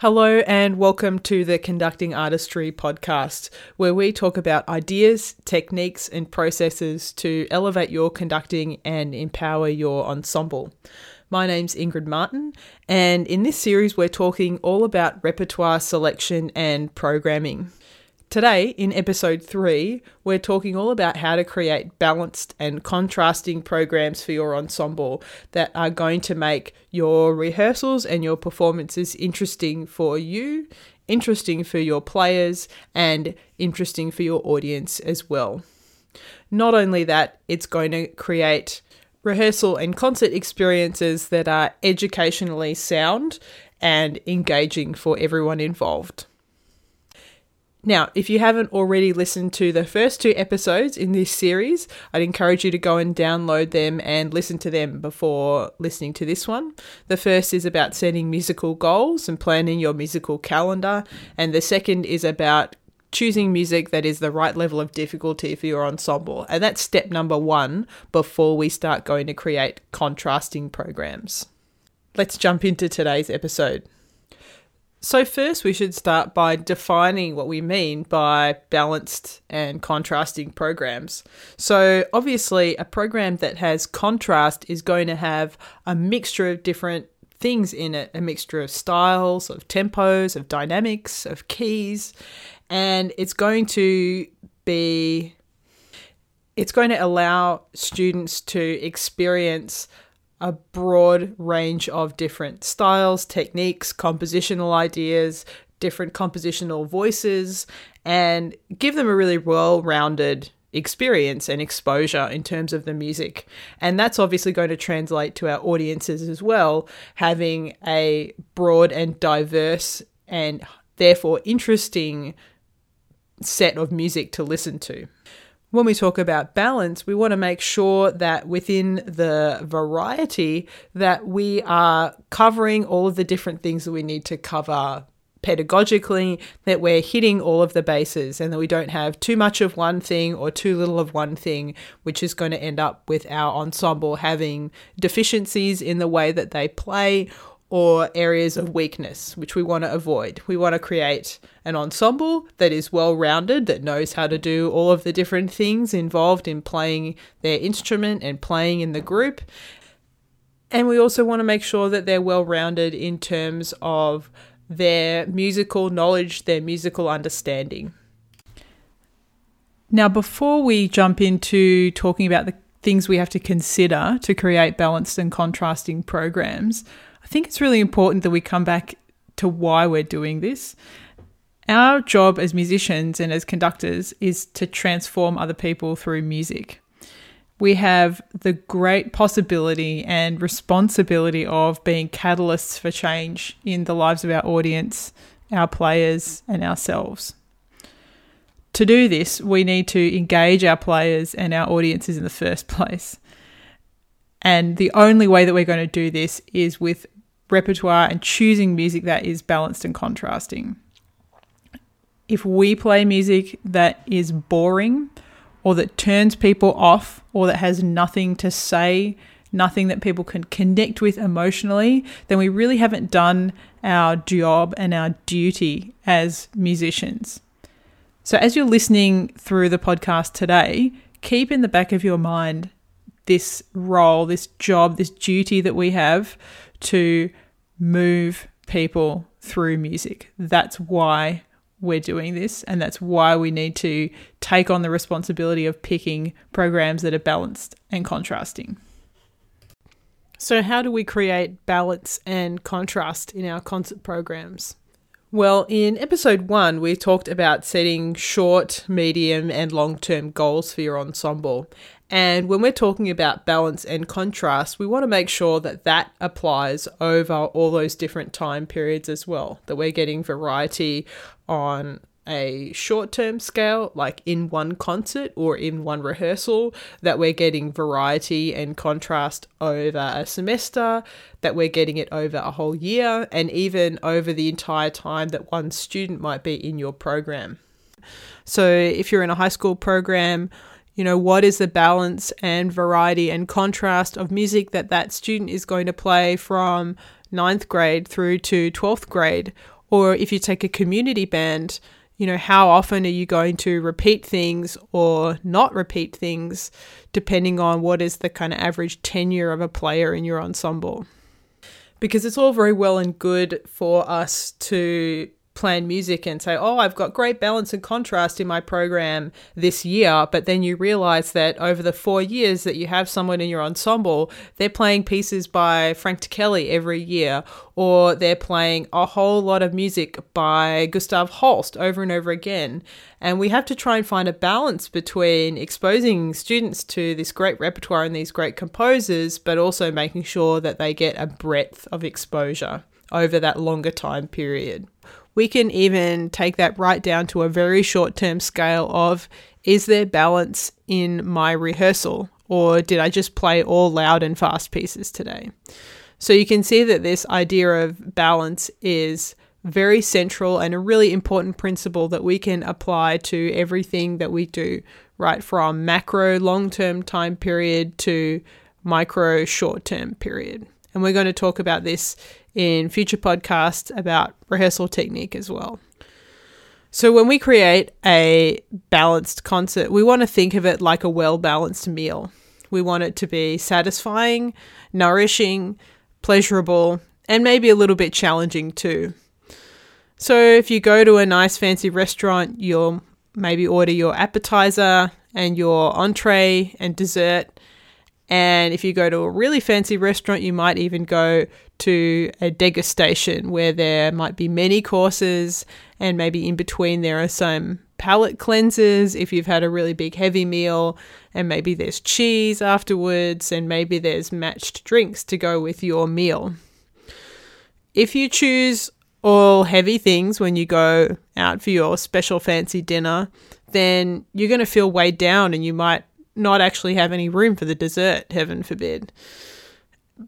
Hello, and welcome to the Conducting Artistry podcast, where we talk about ideas, techniques, and processes to elevate your conducting and empower your ensemble. My name's Ingrid Martin, and in this series, we're talking all about repertoire selection and programming. Today, in episode three, we're talking all about how to create balanced and contrasting programs for your ensemble that are going to make your rehearsals and your performances interesting for you, interesting for your players, and interesting for your audience as well. Not only that, it's going to create rehearsal and concert experiences that are educationally sound and engaging for everyone involved. Now, if you haven't already listened to the first two episodes in this series, I'd encourage you to go and download them and listen to them before listening to this one. The first is about setting musical goals and planning your musical calendar, and the second is about choosing music that is the right level of difficulty for your ensemble. And that's step number one before we start going to create contrasting programs. Let's jump into today's episode. So, first, we should start by defining what we mean by balanced and contrasting programs. So, obviously, a program that has contrast is going to have a mixture of different things in it a mixture of styles, of tempos, of dynamics, of keys, and it's going to be. It's going to allow students to experience a broad range of different styles, techniques, compositional ideas, different compositional voices, and give them a really well rounded experience and exposure in terms of the music. And that's obviously going to translate to our audiences as well, having a broad and diverse and therefore interesting set of music to listen to when we talk about balance, we want to make sure that within the variety that we are covering all of the different things that we need to cover pedagogically, that we're hitting all of the bases and that we don't have too much of one thing or too little of one thing, which is going to end up with our ensemble having deficiencies in the way that they play or areas of weakness, which we want to avoid. We want to create an ensemble that is well rounded, that knows how to do all of the different things involved in playing their instrument and playing in the group. And we also want to make sure that they're well rounded in terms of their musical knowledge, their musical understanding. Now, before we jump into talking about the things we have to consider to create balanced and contrasting programs, I think it's really important that we come back to why we're doing this. Our job as musicians and as conductors is to transform other people through music. We have the great possibility and responsibility of being catalysts for change in the lives of our audience, our players, and ourselves. To do this, we need to engage our players and our audiences in the first place. And the only way that we're going to do this is with repertoire and choosing music that is balanced and contrasting. If we play music that is boring or that turns people off or that has nothing to say, nothing that people can connect with emotionally, then we really haven't done our job and our duty as musicians. So, as you're listening through the podcast today, keep in the back of your mind this role, this job, this duty that we have to move people through music. That's why we're doing this, and that's why we need to take on the responsibility of picking programs that are balanced and contrasting. So, how do we create balance and contrast in our concert programs? Well, in episode one, we talked about setting short, medium, and long term goals for your ensemble. And when we're talking about balance and contrast, we want to make sure that that applies over all those different time periods as well, that we're getting variety on a short term scale, like in one concert or in one rehearsal, that we're getting variety and contrast over a semester, that we're getting it over a whole year, and even over the entire time that one student might be in your program. So, if you're in a high school program, you know, what is the balance and variety and contrast of music that that student is going to play from ninth grade through to 12th grade? Or if you take a community band, you know, how often are you going to repeat things or not repeat things, depending on what is the kind of average tenure of a player in your ensemble? Because it's all very well and good for us to plan music and say, oh, I've got great balance and contrast in my program this year. But then you realize that over the four years that you have someone in your ensemble, they're playing pieces by Frank Ticheli every year, or they're playing a whole lot of music by Gustav Holst over and over again. And we have to try and find a balance between exposing students to this great repertoire and these great composers, but also making sure that they get a breadth of exposure over that longer time period we can even take that right down to a very short term scale of is there balance in my rehearsal or did I just play all loud and fast pieces today? So you can see that this idea of balance is very central and a really important principle that we can apply to everything that we do, right from macro long term time period to micro short term period. And we're going to talk about this in future podcasts about rehearsal technique as well. So, when we create a balanced concert, we want to think of it like a well balanced meal. We want it to be satisfying, nourishing, pleasurable, and maybe a little bit challenging too. So, if you go to a nice fancy restaurant, you'll maybe order your appetizer and your entree and dessert and if you go to a really fancy restaurant, you might even go to a degustation where there might be many courses, and maybe in between there are some palate cleansers if you've had a really big heavy meal, and maybe there's cheese afterwards, and maybe there's matched drinks to go with your meal. If you choose all heavy things when you go out for your special fancy dinner, then you're going to feel weighed down and you might not actually have any room for the dessert, heaven forbid.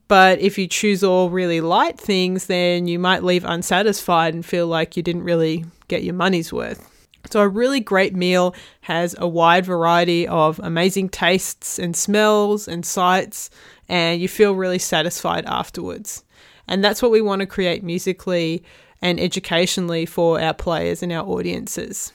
But if you choose all really light things, then you might leave unsatisfied and feel like you didn't really get your money's worth. So, a really great meal has a wide variety of amazing tastes and smells and sights, and you feel really satisfied afterwards. And that's what we want to create musically and educationally for our players and our audiences.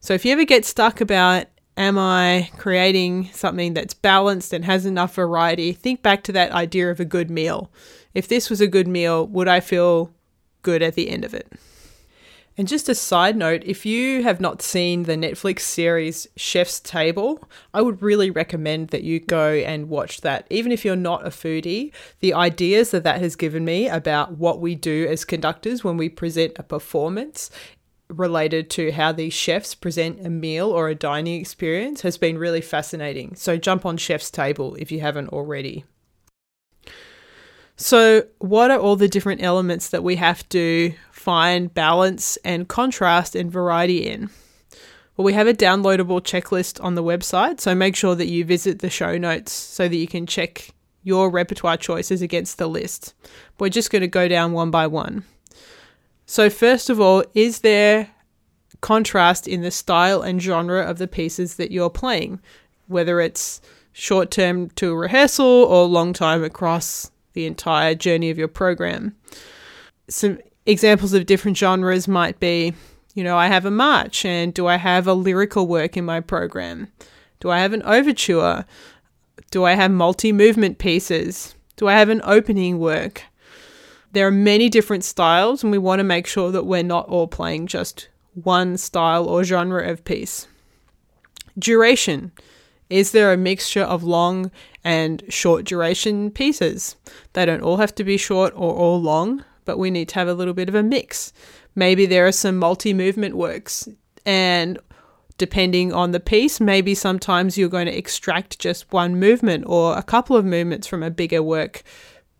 So, if you ever get stuck about Am I creating something that's balanced and has enough variety? Think back to that idea of a good meal. If this was a good meal, would I feel good at the end of it? And just a side note, if you have not seen the Netflix series Chef's Table, I would really recommend that you go and watch that. Even if you're not a foodie, the ideas that that has given me about what we do as conductors when we present a performance related to how these chefs present a meal or a dining experience has been really fascinating. So jump on Chef's Table if you haven't already. So, what are all the different elements that we have to find balance and contrast and variety in? Well, we have a downloadable checklist on the website, so make sure that you visit the show notes so that you can check your repertoire choices against the list. We're just going to go down one by one. So, first of all, is there contrast in the style and genre of the pieces that you're playing, whether it's short term to a rehearsal or long time across the entire journey of your program? Some examples of different genres might be you know, I have a march, and do I have a lyrical work in my program? Do I have an overture? Do I have multi movement pieces? Do I have an opening work? There are many different styles, and we want to make sure that we're not all playing just one style or genre of piece. Duration. Is there a mixture of long and short duration pieces? They don't all have to be short or all long, but we need to have a little bit of a mix. Maybe there are some multi movement works, and depending on the piece, maybe sometimes you're going to extract just one movement or a couple of movements from a bigger work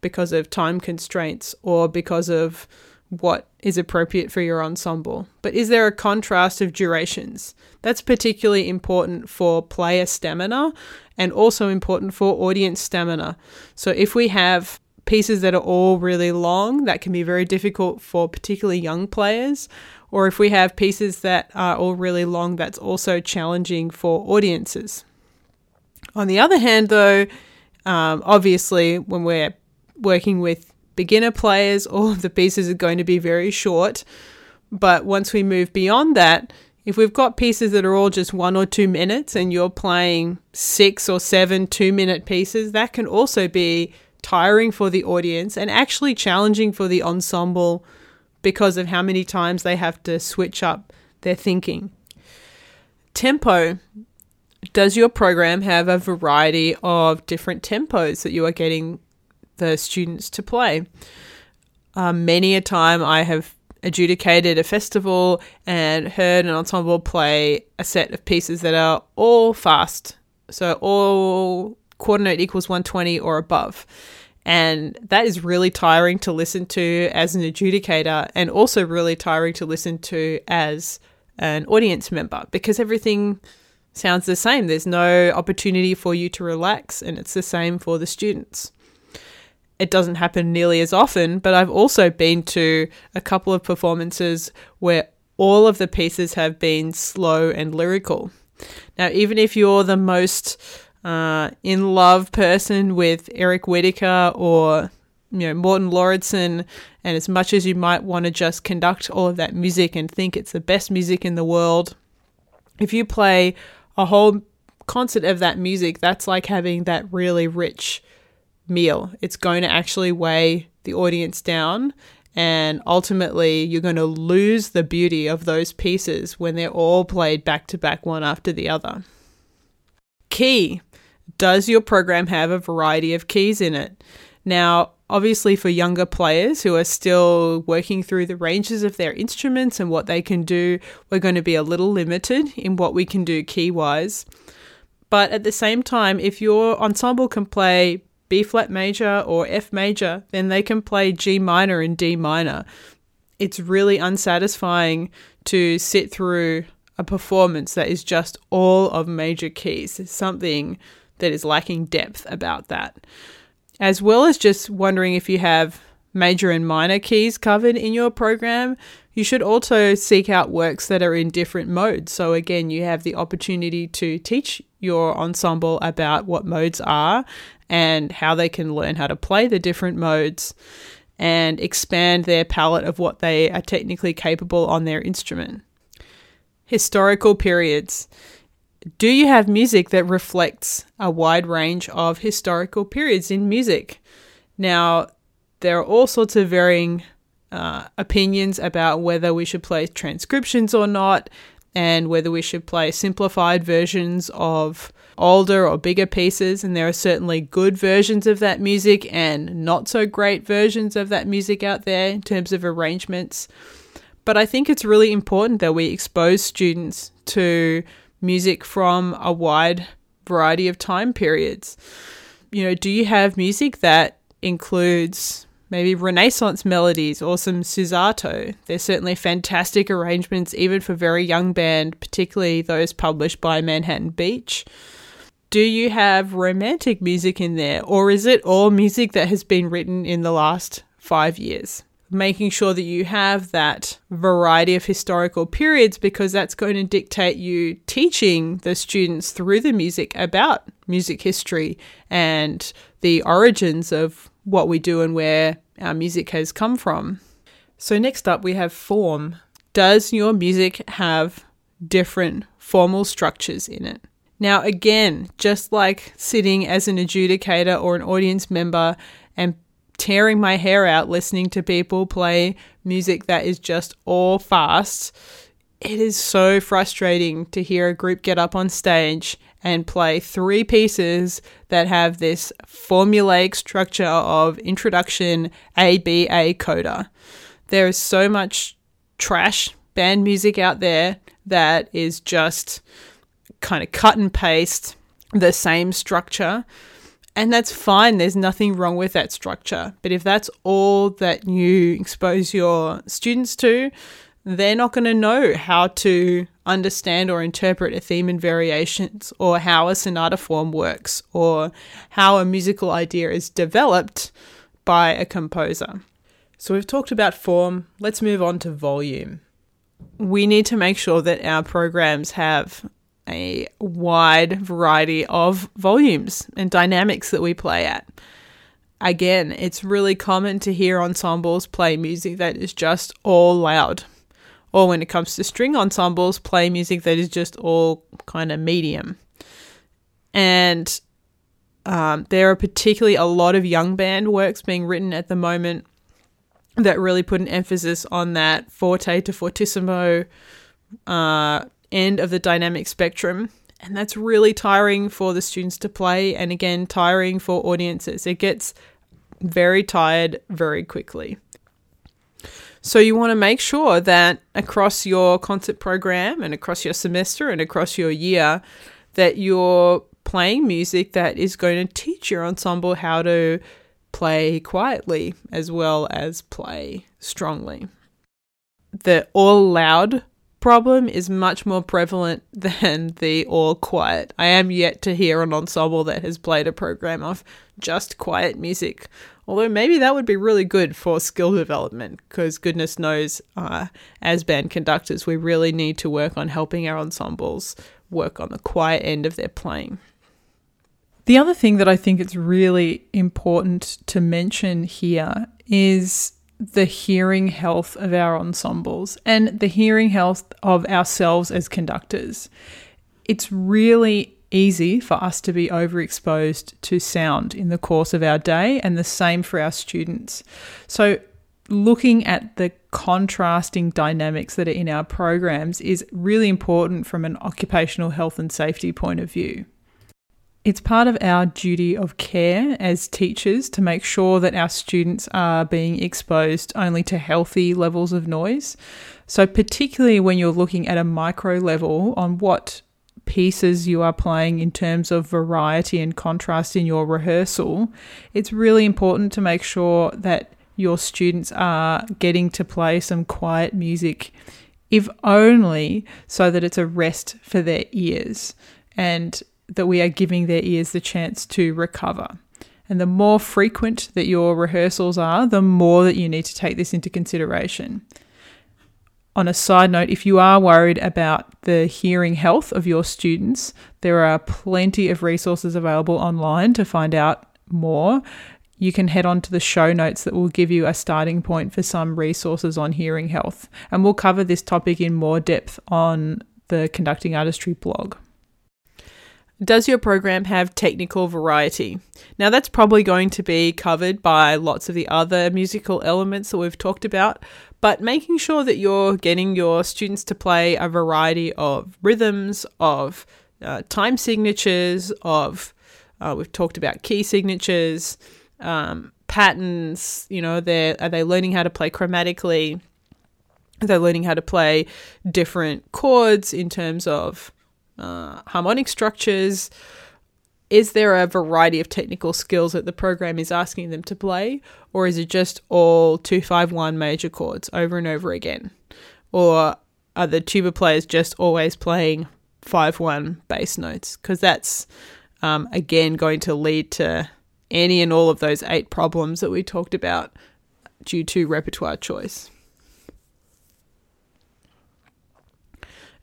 because of time constraints or because of what is appropriate for your ensemble. But is there a contrast of durations? That's particularly important for player stamina and also important for audience stamina. So if we have pieces that are all really long, that can be very difficult for particularly young players. Or if we have pieces that are all really long, that's also challenging for audiences. On the other hand, though, um, obviously, when we're working with beginner players, all of the pieces are going to be very short. But once we move beyond that, if we've got pieces that are all just one or two minutes and you're playing six or seven two minute pieces, that can also be tiring for the audience and actually challenging for the ensemble because of how many times they have to switch up their thinking. Tempo. Does your program have a variety of different tempos that you are getting the students to play? Um, many a time I have adjudicated a festival and heard an ensemble play a set of pieces that are all fast. So all quarter note equals 120 or above. And that is really tiring to listen to as an adjudicator and also really tiring to listen to as an audience member because everything sounds the same. There's no opportunity for you to relax, and it's the same for the students it doesn't happen nearly as often, but I've also been to a couple of performances where all of the pieces have been slow and lyrical. Now, even if you're the most uh, in love person with Eric Whitacre or you know Morten Lauridsen, and as much as you might want to just conduct all of that music and think it's the best music in the world, if you play a whole concert of that music, that's like having that really rich meal. It's going to actually weigh the audience down. And ultimately, you're going to lose the beauty of those pieces when they're all played back to back, one after the other. Key Does your program have a variety of keys in it? Now, obviously, for younger players who are still working through the ranges of their instruments and what they can do, we're going to be a little limited in what we can do key wise. But at the same time, if your ensemble can play B flat major or F major, then they can play G minor and D minor. It's really unsatisfying to sit through a performance that is just all of major keys. There's something that is lacking depth about that. As well as just wondering if you have major and minor keys covered in your program, you should also seek out works that are in different modes. So, again, you have the opportunity to teach your ensemble about what modes are and how they can learn how to play the different modes and expand their palette of what they are technically capable on their instrument. Historical periods. Do you have music that reflects a wide range of historical periods in music? Now, there are all sorts of varying uh, opinions about whether we should play transcriptions or not, and whether we should play simplified versions of older or bigger pieces. And there are certainly good versions of that music and not so great versions of that music out there in terms of arrangements. But I think it's really important that we expose students to music from a wide variety of time periods. You know, do you have music that includes maybe Renaissance melodies or some Susato. There's certainly fantastic arrangements, even for very young band, particularly those published by Manhattan Beach. Do you have romantic music in there, or is it all music that has been written in the last five years? Making sure that you have that variety of historical periods because that's going to dictate you teaching the students through the music about music history and the origins of what we do and where our music has come from. So, next up, we have form. Does your music have different formal structures in it? Now, again, just like sitting as an adjudicator or an audience member and tearing my hair out listening to people play music that is just all fast, it is so frustrating to hear a group get up on stage and play three pieces that have this formulaic structure of introduction, A, B, A coda. There is so much trash band music out there that is just kind of cut and paste the same structure. And that's fine. There's nothing wrong with that structure. But if that's all that you expose your students to, they're not going to know how to understand or interpret a theme and variations, or how a sonata form works, or how a musical idea is developed by a composer. So we've talked about form, let's move on to volume. We need to make sure that our programs have a wide variety of volumes and dynamics that we play at. again, it's really common to hear ensembles play music that is just all loud. Or when it comes to string ensembles, play music that is just all kind of medium. And um, there are particularly a lot of young band works being written at the moment that really put an emphasis on that forte to fortissimo uh, end of the dynamic spectrum. And that's really tiring for the students to play, and again, tiring for audiences. It gets very tired very quickly. So, you want to make sure that across your concert program and across your semester and across your year, that you're playing music that is going to teach your ensemble how to play quietly as well as play strongly. The all loud problem is much more prevalent than the all quiet. I am yet to hear an ensemble that has played a program of just quiet music. Although maybe that would be really good for skill development, because goodness knows, uh, as band conductors, we really need to work on helping our ensembles work on the quiet end of their playing. The other thing that I think it's really important to mention here is the hearing health of our ensembles and the hearing health of ourselves as conductors. It's really easy for us to be overexposed to sound in the course of our day, and the same for our students. So, looking at the contrasting dynamics that are in our programs is really important from an occupational health and safety point of view. It's part of our duty of care as teachers to make sure that our students are being exposed only to healthy levels of noise. So, particularly when you're looking at a micro level on what pieces you are playing in terms of variety and contrast in your rehearsal, it's really important to make sure that your students are getting to play some quiet music, if only so that it's a rest for their ears. And that we are giving their ears the chance to recover. And the more frequent that your rehearsals are, the more that you need to take this into consideration. On a side note, if you are worried about the hearing health of your students, there are plenty of resources available online to find out more. You can head on to the show notes that will give you a starting point for some resources on hearing health. And we'll cover this topic in more depth on the Conducting Artistry blog. Does your program have technical variety? Now, that's probably going to be covered by lots of the other musical elements that we've talked about, but making sure that you're getting your students to play a variety of rhythms, of uh, time signatures, of uh, we've talked about key signatures, um, patterns. You know, they are they learning how to play chromatically? Are they learning how to play different chords in terms of uh, harmonic structures? Is there a variety of technical skills that the program is asking them to play, or is it just all 251 major chords over and over again? Or are the tuba players just always playing 5 1 bass notes? Because that's, um, again, going to lead to any and all of those eight problems that we talked about due to repertoire choice.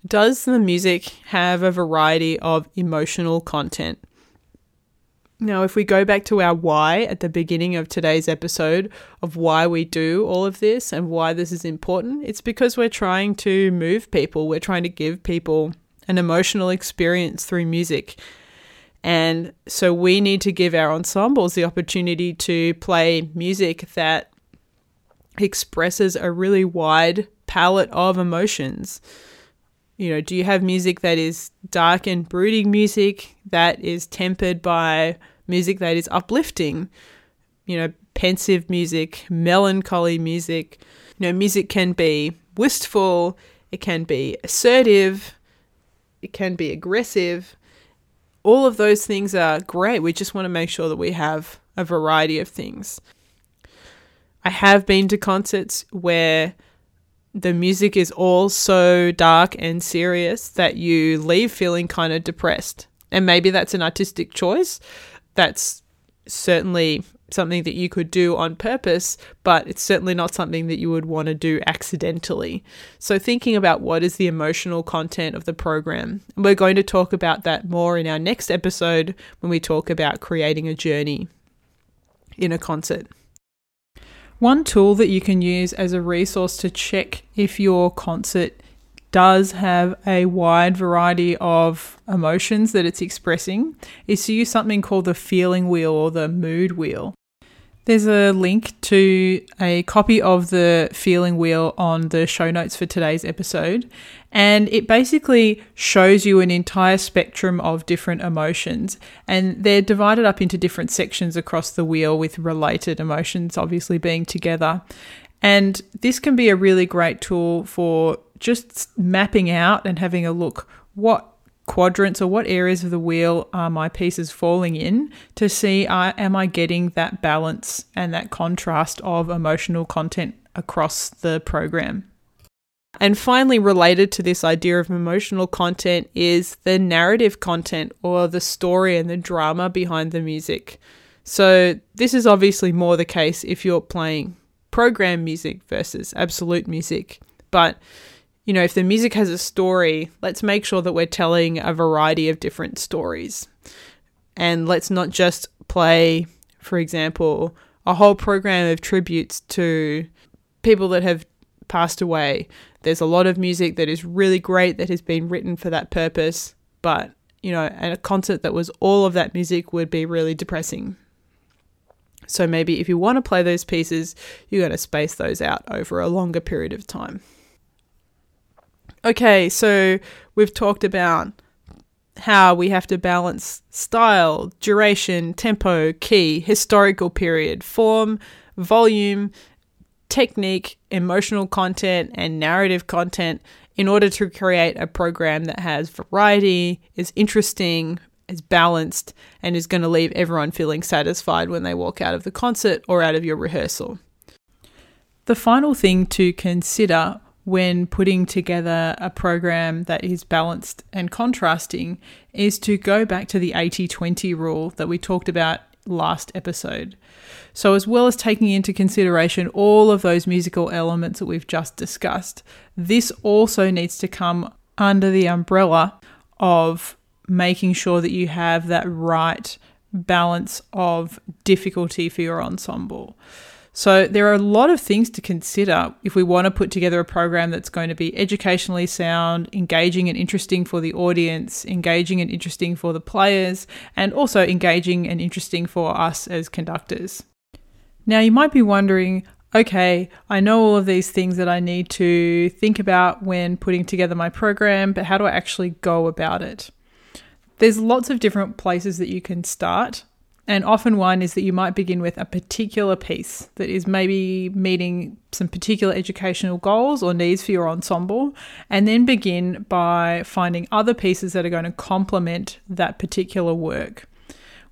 Does the music have a variety of emotional content? Now, if we go back to our why at the beginning of today's episode of why we do all of this and why this is important, it's because we're trying to move people. We're trying to give people an emotional experience through music. And so we need to give our ensembles the opportunity to play music that expresses a really wide palette of emotions you know, do you have music that is dark and brooding music that is tempered by music that is uplifting? You know, pensive music, melancholy music. You know, music can be wistful, it can be assertive, it can be aggressive. All of those things are great. We just want to make sure that we have a variety of things. I have been to concerts where the music is all so dark and serious that you leave feeling kind of depressed. And maybe that's an artistic choice. That's certainly something that you could do on purpose, but it's certainly not something that you would want to do accidentally. So, thinking about what is the emotional content of the program, we're going to talk about that more in our next episode when we talk about creating a journey. in a concert. One tool that you can use as a resource to check if your concert does have a wide variety of emotions that it's expressing is to use something called the feeling wheel or the mood wheel. There's a link to a copy of the feeling wheel on the show notes for today's episode. And it basically shows you an entire spectrum of different emotions. And they're divided up into different sections across the wheel with related emotions obviously being together. And this can be a really great tool for just mapping out and having a look what quadrants or what areas of the wheel are my pieces falling in to see uh, am I getting that balance and that contrast of emotional content across the program. And finally, related to this idea of emotional content is the narrative content or the story and the drama behind the music. So, this is obviously more the case if you're playing program music versus absolute music. But you know, if the music has a story, let's make sure that we're telling a variety of different stories. And let's not just play, for example, a whole program of tributes to people that have passed away. There's a lot of music that is really great that has been written for that purpose, but you know, a concert that was all of that music would be really depressing. So maybe if you want to play those pieces, you're going to space those out over a longer period of time. Okay, so we've talked about how we have to balance style, duration, tempo, key, historical period, form, volume, technique, emotional content, and narrative content in order to create a program that has variety, is interesting, is balanced, and is going to leave everyone feeling satisfied when they walk out of the concert or out of your rehearsal. The final thing to consider when putting together a program that is balanced and contrasting is to go back to the 80 20 rule that we talked about last episode. So, as well as taking into consideration all of those musical elements that we've just discussed, this also needs to come under the umbrella of making sure that you have that right balance of difficulty for your ensemble. So there are a lot of things to consider if we want to put together a program that's going to be educationally sound, engaging and interesting for the audience, engaging and interesting for the players, and also engaging and interesting for us as conductors. Now you might be wondering, okay, I know all of these things that I need to think about when putting together my program, but how do I actually go about it? There's lots of different places that you can start. And often one is that you might begin with a particular piece that is maybe meeting some particular educational goals or needs for your ensemble, and then begin by finding other pieces that are going to complement that particular work.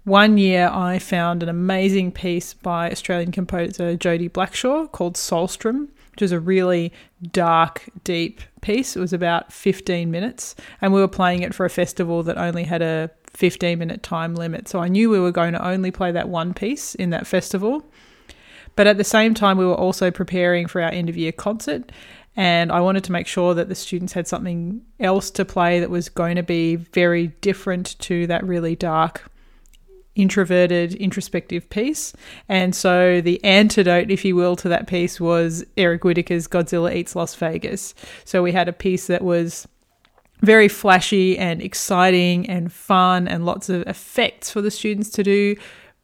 One year I found an amazing piece by Australian composer Jodie Blackshaw called Soulstrom, which is a really dark, deep piece. It was about 15 minutes, and we were playing it for a festival that only had a 15 minute time limit. So I knew we were going to only play that one piece in that festival. But at the same time, we were also preparing for our end of year concert. And I wanted to make sure that the students had something else to play that was going to be very different to that really dark, introverted, introspective piece. And so the antidote, if you will, to that piece was Eric Whitacre's Godzilla Eats Las Vegas. So we had a piece that was very flashy and exciting and fun and lots of effects for the students to do.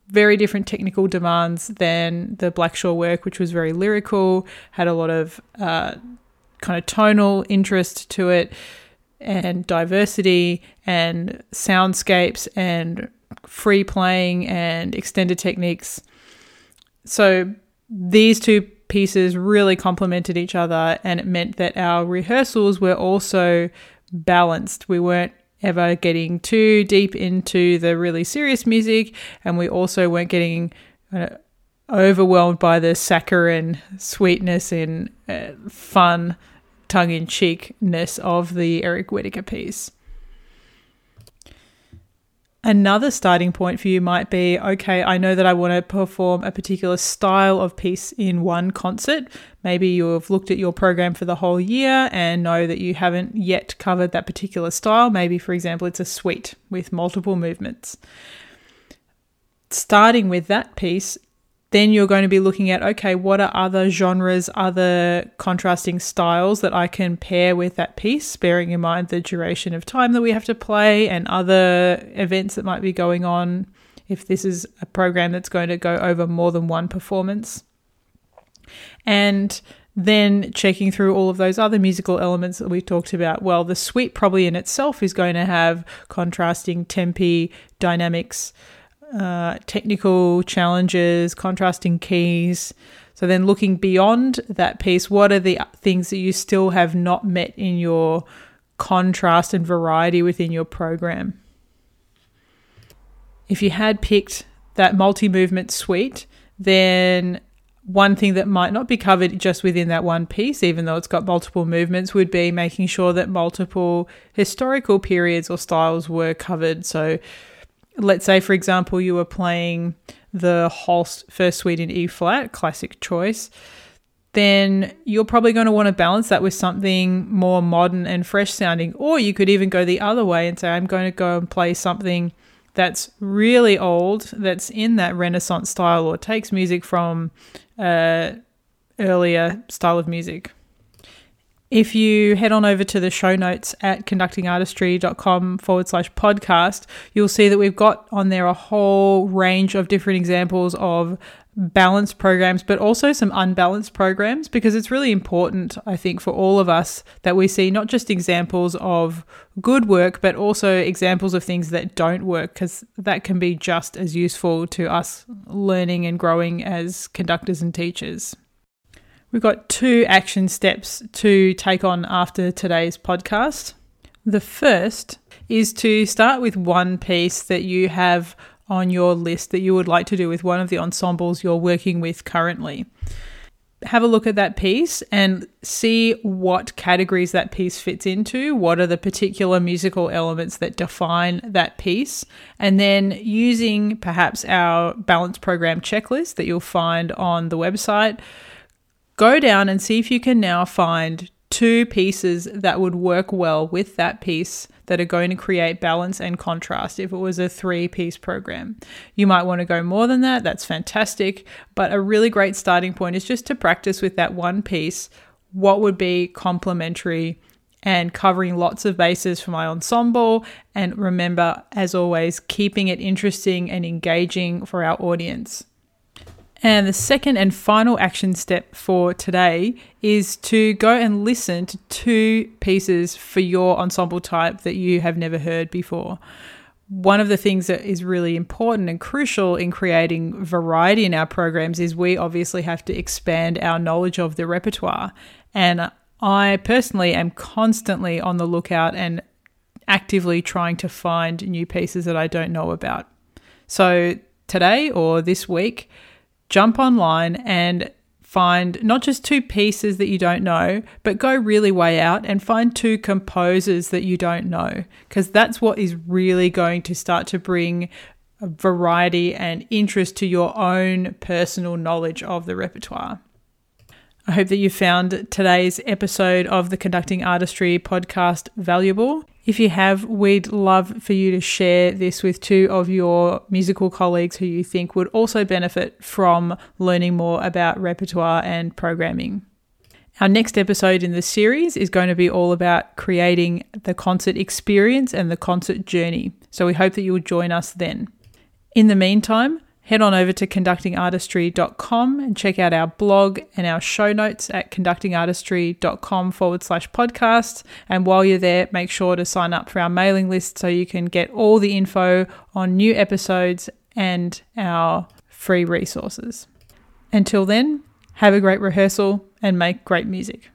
Very different technical demands than the Blackshaw work, which was very lyrical, had a lot of uh, kind of tonal interest to it, and diversity, and soundscapes, and free playing, and extended techniques. So these two pieces really complemented each other, and it meant that our rehearsals were also balanced. We weren't ever getting too deep into the really serious music, and we also weren't getting uh, overwhelmed by the saccharine sweetness and uh, fun tongue in cheekness of the Eric Whitacre piece. Another starting point for you might be okay, I know that I want to perform a particular style of piece in one concert. Maybe you've looked at your program for the whole year and know that you haven't yet covered that particular style. Maybe, for example, it's a suite with multiple movements. Starting with that piece then you're going to be looking at okay, what are other genres, other contrasting styles that I can pair with that piece, bearing in mind the duration of time that we have to play and other events that might be going on if this is a program that's going to go over more than one performance. And then checking through all of those other musical elements that we've talked about. Well, the suite probably in itself is going to have contrasting tempi, dynamics, uh, technical challenges, contrasting keys. So then looking beyond that piece, what are the things that you still have not met in your contrast and variety within your program? If you had picked that multi movement suite, then one thing that might not be covered just within that one piece, even though it's got multiple movements, would be making sure that multiple historical periods or styles were covered. So, let's say, for example, you were playing the Holst First Suite in E flat, classic choice, then you're probably going to want to balance that with something more modern and fresh sounding. Or you could even go the other way and say, I'm going to go and play something that's really old, that's in that Renaissance style, or takes music from uh, earlier style of music. If you head on over to the show notes at conductingartistry.com forward slash podcast, you'll see that we've got on there a whole range of different examples of balanced programs, but also some unbalanced programs, because it's really important, I think, for all of us that we see not just examples of good work, but also examples of things that don't work, because that can be just as useful to us learning and growing as conductors and teachers. We've got two action steps to take on after today's podcast. The first is to start with one piece that you have on your list that you would like to do with one of the ensembles you're working with currently. Have a look at that piece and see what categories that piece fits into. What are the particular musical elements that define that piece? And then using perhaps our balance program checklist that you'll find on the website go down and see if you can now find two pieces that would work well with that piece that are going to create balance and contrast if it was a three piece program. You might want to go more than that, that's fantastic, but a really great starting point is just to practice with that one piece what would be complementary and covering lots of bases for my ensemble. And remember, as always, keeping it interesting and engaging for our audience. And the second and final action step for today is to go and listen to two pieces for your ensemble type that you have never heard before. One of the things that is really important and crucial in creating variety in our programs is we obviously have to expand our knowledge of the repertoire. And I personally am constantly on the lookout and actively trying to find new pieces that I don't know about. So today or this week, jump online and find not just two pieces that you don't know, but go really way out and find two composers that you don't know, because that's what is really going to start to bring variety and interest to your own personal knowledge of the repertoire. I hope that you found today's episode of the Conducting Artistry podcast valuable. If you have, we'd love for you to share this with two of your musical colleagues who you think would also benefit from learning more about repertoire and programming. Our next episode in the series is going to be all about creating the concert experience and the concert journey. So we hope that you will join us then. In the meantime, head on over to conductingartistry.com and check out our blog and our show notes at conductingartistry.com forward slash podcast. And while you're there, make sure to sign up for our mailing list so you can get all the info on new episodes and our free resources. Until then, have a great rehearsal and make great music.